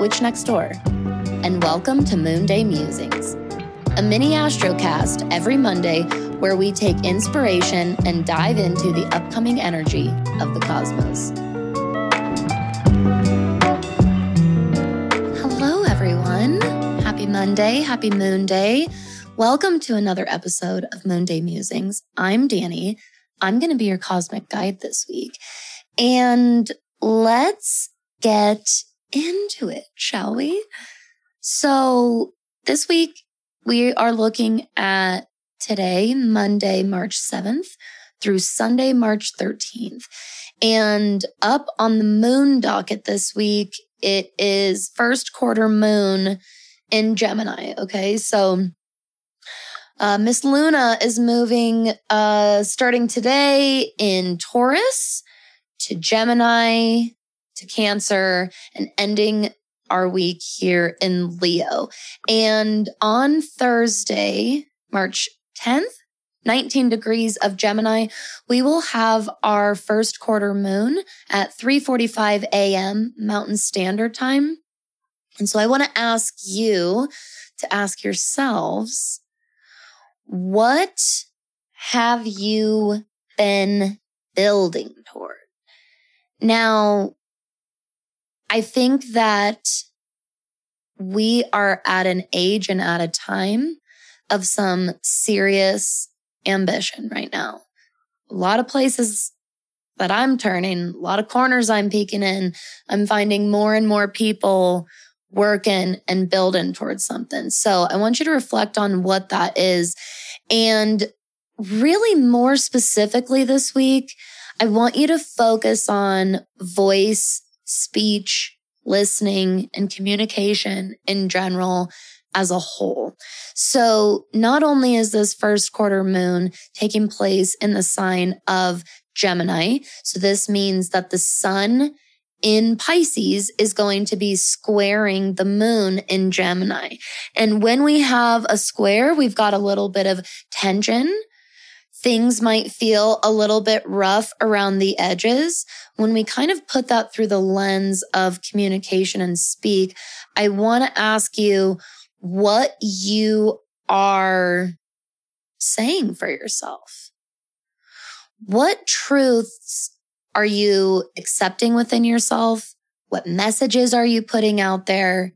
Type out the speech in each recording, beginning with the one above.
that witch next door, and welcome to Moon Day Musings, a mini astrocast every Monday where we take inspiration and dive into the upcoming energy of the cosmos. Hello, everyone. Happy Monday. Happy Moon Day. Welcome to another episode of Moon Day Musings. I'm Danny. I'm going to be your cosmic guide this week. And let's get into it, shall we? So this week we are looking at today, Monday, March 7th through Sunday, March 13th. And up on the moon docket this week, it is first quarter moon in Gemini. Okay. So, uh, Miss Luna is moving, uh, starting today in Taurus to Gemini to Cancer and ending our week here in Leo. And on Thursday, March 10th, 19 degrees of Gemini, we will have our first quarter moon at 3:45 a.m. Mountain Standard Time. And so I want to ask you to ask yourselves, what have you been building toward? Now, I think that we are at an age and at a time of some serious ambition right now. A lot of places that I'm turning, a lot of corners I'm peeking in, I'm finding more and more people working and building towards something. So I want you to reflect on what that is. And really more specifically this week, I want you to focus on voice speech, listening, and communication in general as a whole. So not only is this first quarter moon taking place in the sign of Gemini, so this means that the sun in Pisces is going to be squaring the moon in Gemini. And when we have a square, we've got a little bit of tension things might feel a little bit rough around the edges. When we kind of put that through the lens of communication and speak, I want to ask you what you are saying for yourself. What truths are you accepting within yourself? What messages are you putting out there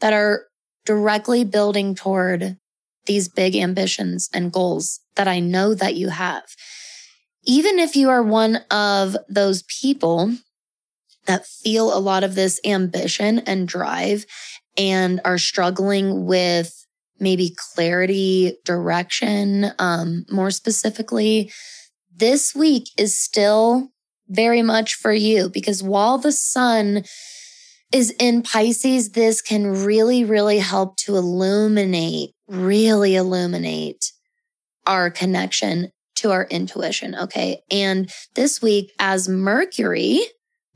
that are directly building toward these big ambitions and goals that I know that you have. Even if you are one of those people that feel a lot of this ambition and drive and are struggling with maybe clarity, direction, um, more specifically, this week is still very much for you because while the sun is in Pisces, this can really, really help to illuminate, really illuminate our connection to our intuition. Okay. And this week, as Mercury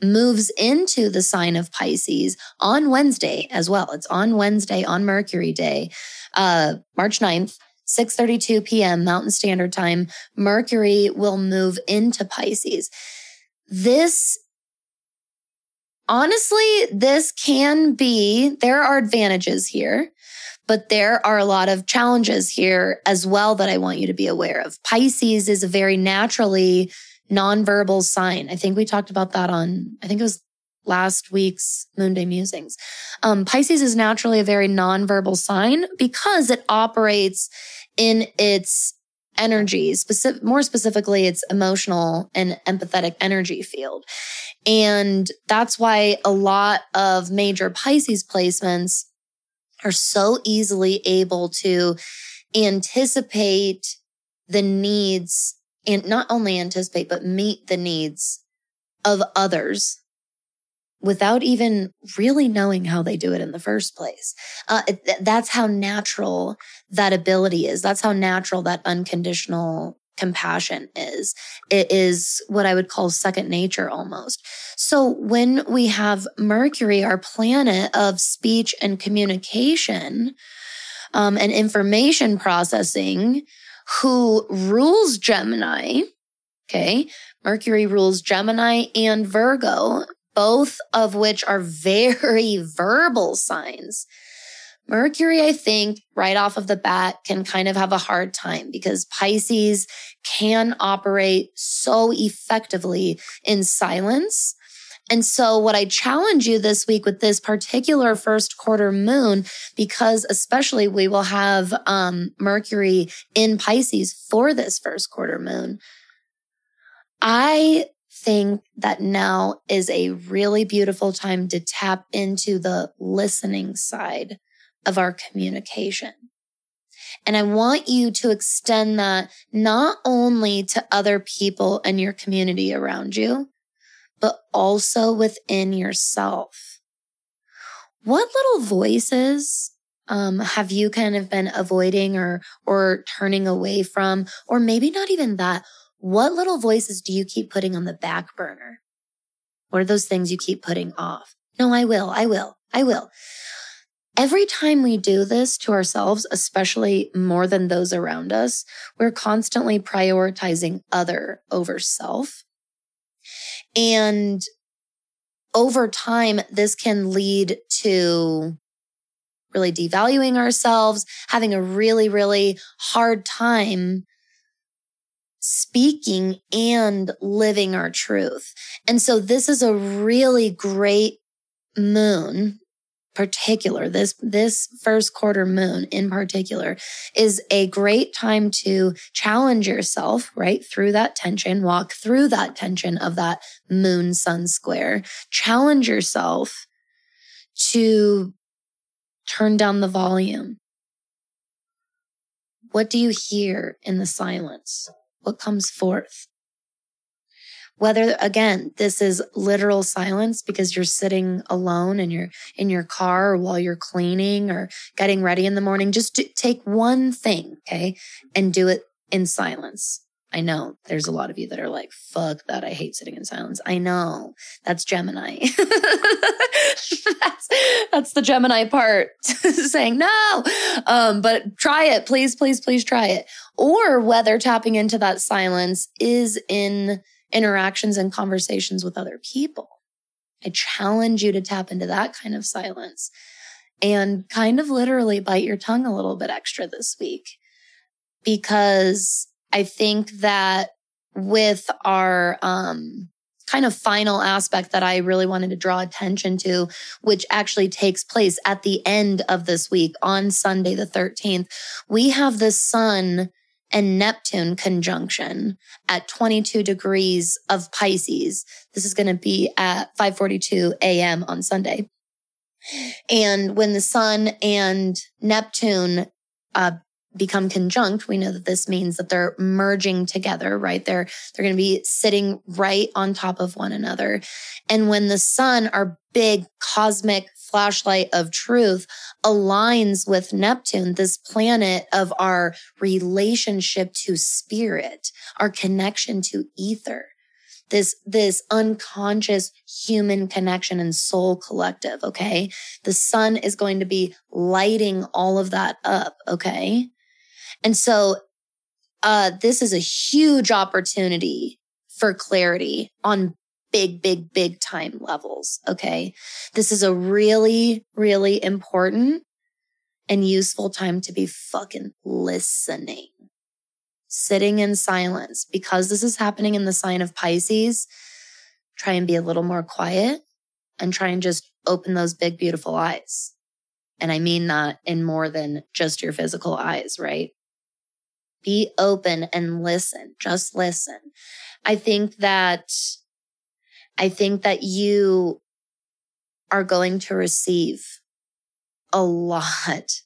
moves into the sign of Pisces on Wednesday as well, it's on Wednesday on Mercury Day, uh, March 9th. 6:32 p.m. Mountain Standard Time, Mercury will move into Pisces. This honestly, this can be, there are advantages here, but there are a lot of challenges here as well that I want you to be aware of. Pisces is a very naturally nonverbal sign. I think we talked about that on, I think it was last week's Moonday Musings. Um, Pisces is naturally a very nonverbal sign because it operates in its energy, specific, more specifically, its emotional and empathetic energy field. And that's why a lot of major Pisces placements are so easily able to anticipate the needs and not only anticipate, but meet the needs of others without even really knowing how they do it in the first place. Uh, that's how natural that ability is. That's how natural that unconditional compassion is. It is what I would call second nature almost. So when we have Mercury, our planet of speech and communication, um, and information processing, who rules Gemini, okay, Mercury rules Gemini and Virgo. Both of which are very verbal signs. Mercury, I think, right off of the bat, can kind of have a hard time because Pisces can operate so effectively in silence. And so, what I challenge you this week with this particular first quarter moon, because especially we will have um, Mercury in Pisces for this first quarter moon. I think that now is a really beautiful time to tap into the listening side of our communication. And I want you to extend that not only to other people and your community around you, but also within yourself. What little voices um, have you kind of been avoiding or or turning away from, or maybe not even that? What little voices do you keep putting on the back burner? What are those things you keep putting off? No, I will. I will. I will. Every time we do this to ourselves, especially more than those around us, we're constantly prioritizing other over self. And over time, this can lead to really devaluing ourselves, having a really, really hard time speaking and living our truth. And so this is a really great moon particular, this, this first quarter moon in particular is a great time to challenge yourself, right? Through that tension, walk through that tension of that moon sun square, challenge yourself to turn down the volume. What do you hear in the silence? What comes forth? Whether again, this is literal silence because you're sitting alone and you're in your car or while you're cleaning or getting ready in the morning, just take one thing, okay, and do it in silence. I know there's a lot of you that are like, fuck that. I hate sitting in silence. I know that's Gemini. that's, that's the Gemini part saying no. Um, but try it. Please, please, please try it. Or whether tapping into that silence is in interactions and conversations with other people. I challenge you to tap into that kind of silence and kind of literally bite your tongue a little bit extra this week because I think that with our um, kind of final aspect that I really wanted to draw attention to, which actually takes place at the end of this week on Sunday, the 13th, we have the sun and Neptune conjunction at 22 degrees of Pisces. This is going to be at 5:42 a.m. on Sunday. And when the sun and Neptune uh, become conjunct, we know that this means that they're merging together, right? They're, they're going to be sitting right on top of one another. And when the sun, our big cosmic flashlight of truth aligns with Neptune, this planet of our relationship to spirit, our connection to ether this this unconscious human connection and soul collective okay the sun is going to be lighting all of that up okay and so uh, this is a huge opportunity for clarity on big, big, big time levels. Okay. This is a really, really important and useful time to be fucking listening, sitting in silence because this is happening in the sign of Pisces. Try and be a little more quiet and try and just open those big, beautiful eyes. And I mean that in more than just your physical eyes, right? Be open and listen. Just listen. I think that, I think that you are going to receive a lot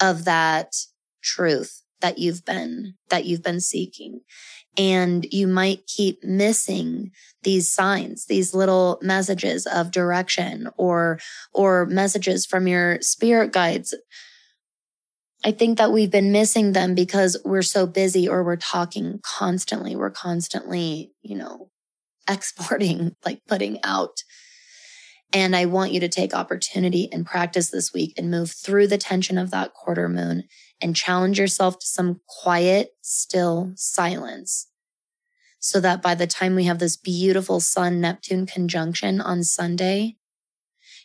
of that truth that you've been, that you've been seeking. And you might keep missing these signs, these little messages of direction or, or messages from your spirit guides I think that we've been missing them because we're so busy or we're talking constantly. We're constantly, you know, exporting, like putting out. And I want you to take opportunity and practice this week and move through the tension of that quarter moon and challenge yourself to some quiet, still silence so that by the time we have this beautiful Sun Neptune conjunction on Sunday,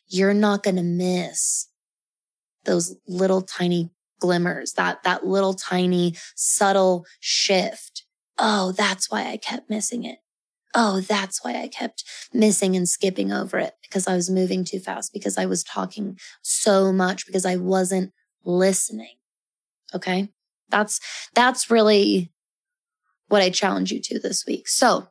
you're not going to miss those little tiny glimmers, that, that little tiny subtle shift. Oh, that's why I kept missing it. Oh, that's why I kept missing and skipping over it because I was moving too fast, because I was talking so much, because I wasn't listening. Okay. That's, that's really what I challenge you to this week. So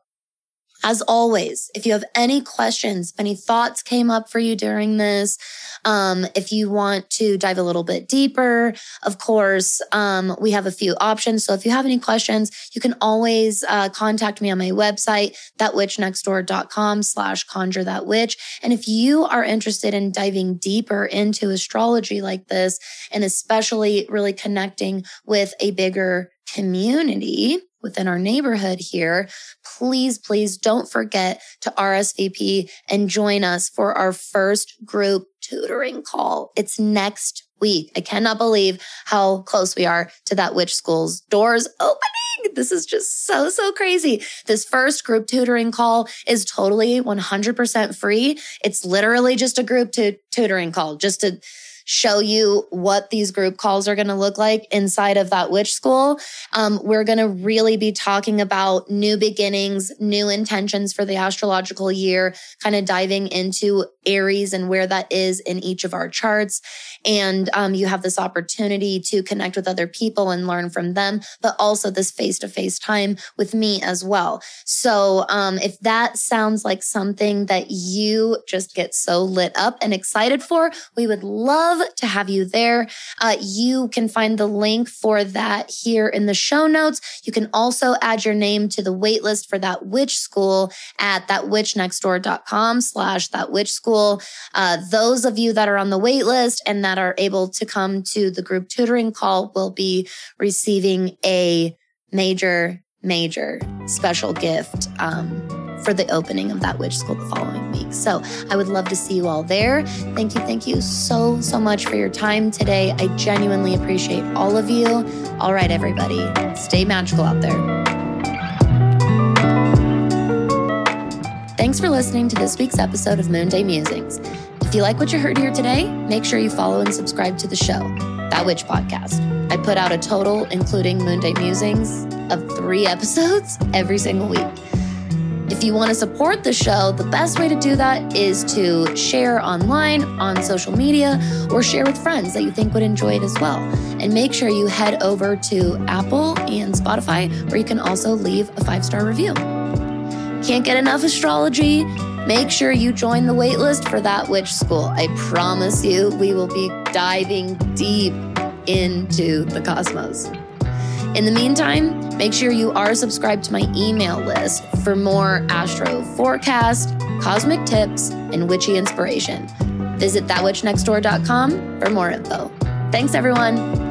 as always, if you have any questions, if any thoughts came up for you during this, um, if you want to dive a little bit deeper, of course, um, we have a few options. So if you have any questions, you can always uh, contact me on my website, thatwitchnextdoor.com slash conjure that witch. And if you are interested in diving deeper into astrology like this, and especially really connecting with a bigger community, within our neighborhood here, please, please don't forget to RSVP and join us for our first group tutoring call. It's next week. I cannot believe how close we are to that witch school's doors opening. This is just so, so crazy. This first group tutoring call is totally 100% free. It's literally just a group to tutoring call, just to show you what these group calls are going to look like inside of that witch school. Um, we're going to really be talking about new beginnings, new intentions for the astrological year, kind of diving into Aries and where that is in each of our charts. And um, you have this opportunity to connect with other people and learn from them, but also this face to face time with me as well. So um, if that sounds like something that you just get so lit up and excited for, we would love love to have you there. Uh, you can find the link for that here in the show notes. You can also add your name to the waitlist for that witch school at thatwitchnextdoor.com slash that witch school. Uh, those of you that are on the waitlist and that are able to come to the group tutoring call will be receiving a major, major special gift. Um, for the opening of that witch school the following week. So I would love to see you all there. Thank you, thank you so, so much for your time today. I genuinely appreciate all of you. All right, everybody, stay magical out there. Thanks for listening to this week's episode of Moon Day Musings. If you like what you heard here today, make sure you follow and subscribe to the show, That Witch Podcast. I put out a total, including Moon Day Musings, of three episodes every single week. If you want to support the show, the best way to do that is to share online, on social media, or share with friends that you think would enjoy it as well. And make sure you head over to Apple and Spotify, where you can also leave a five star review. Can't get enough astrology? Make sure you join the waitlist for that witch school. I promise you, we will be diving deep into the cosmos. In the meantime, make sure you are subscribed to my email list for more astro forecast, cosmic tips, and witchy inspiration. Visit thatwitchnextdoor.com for more info. Thanks, everyone.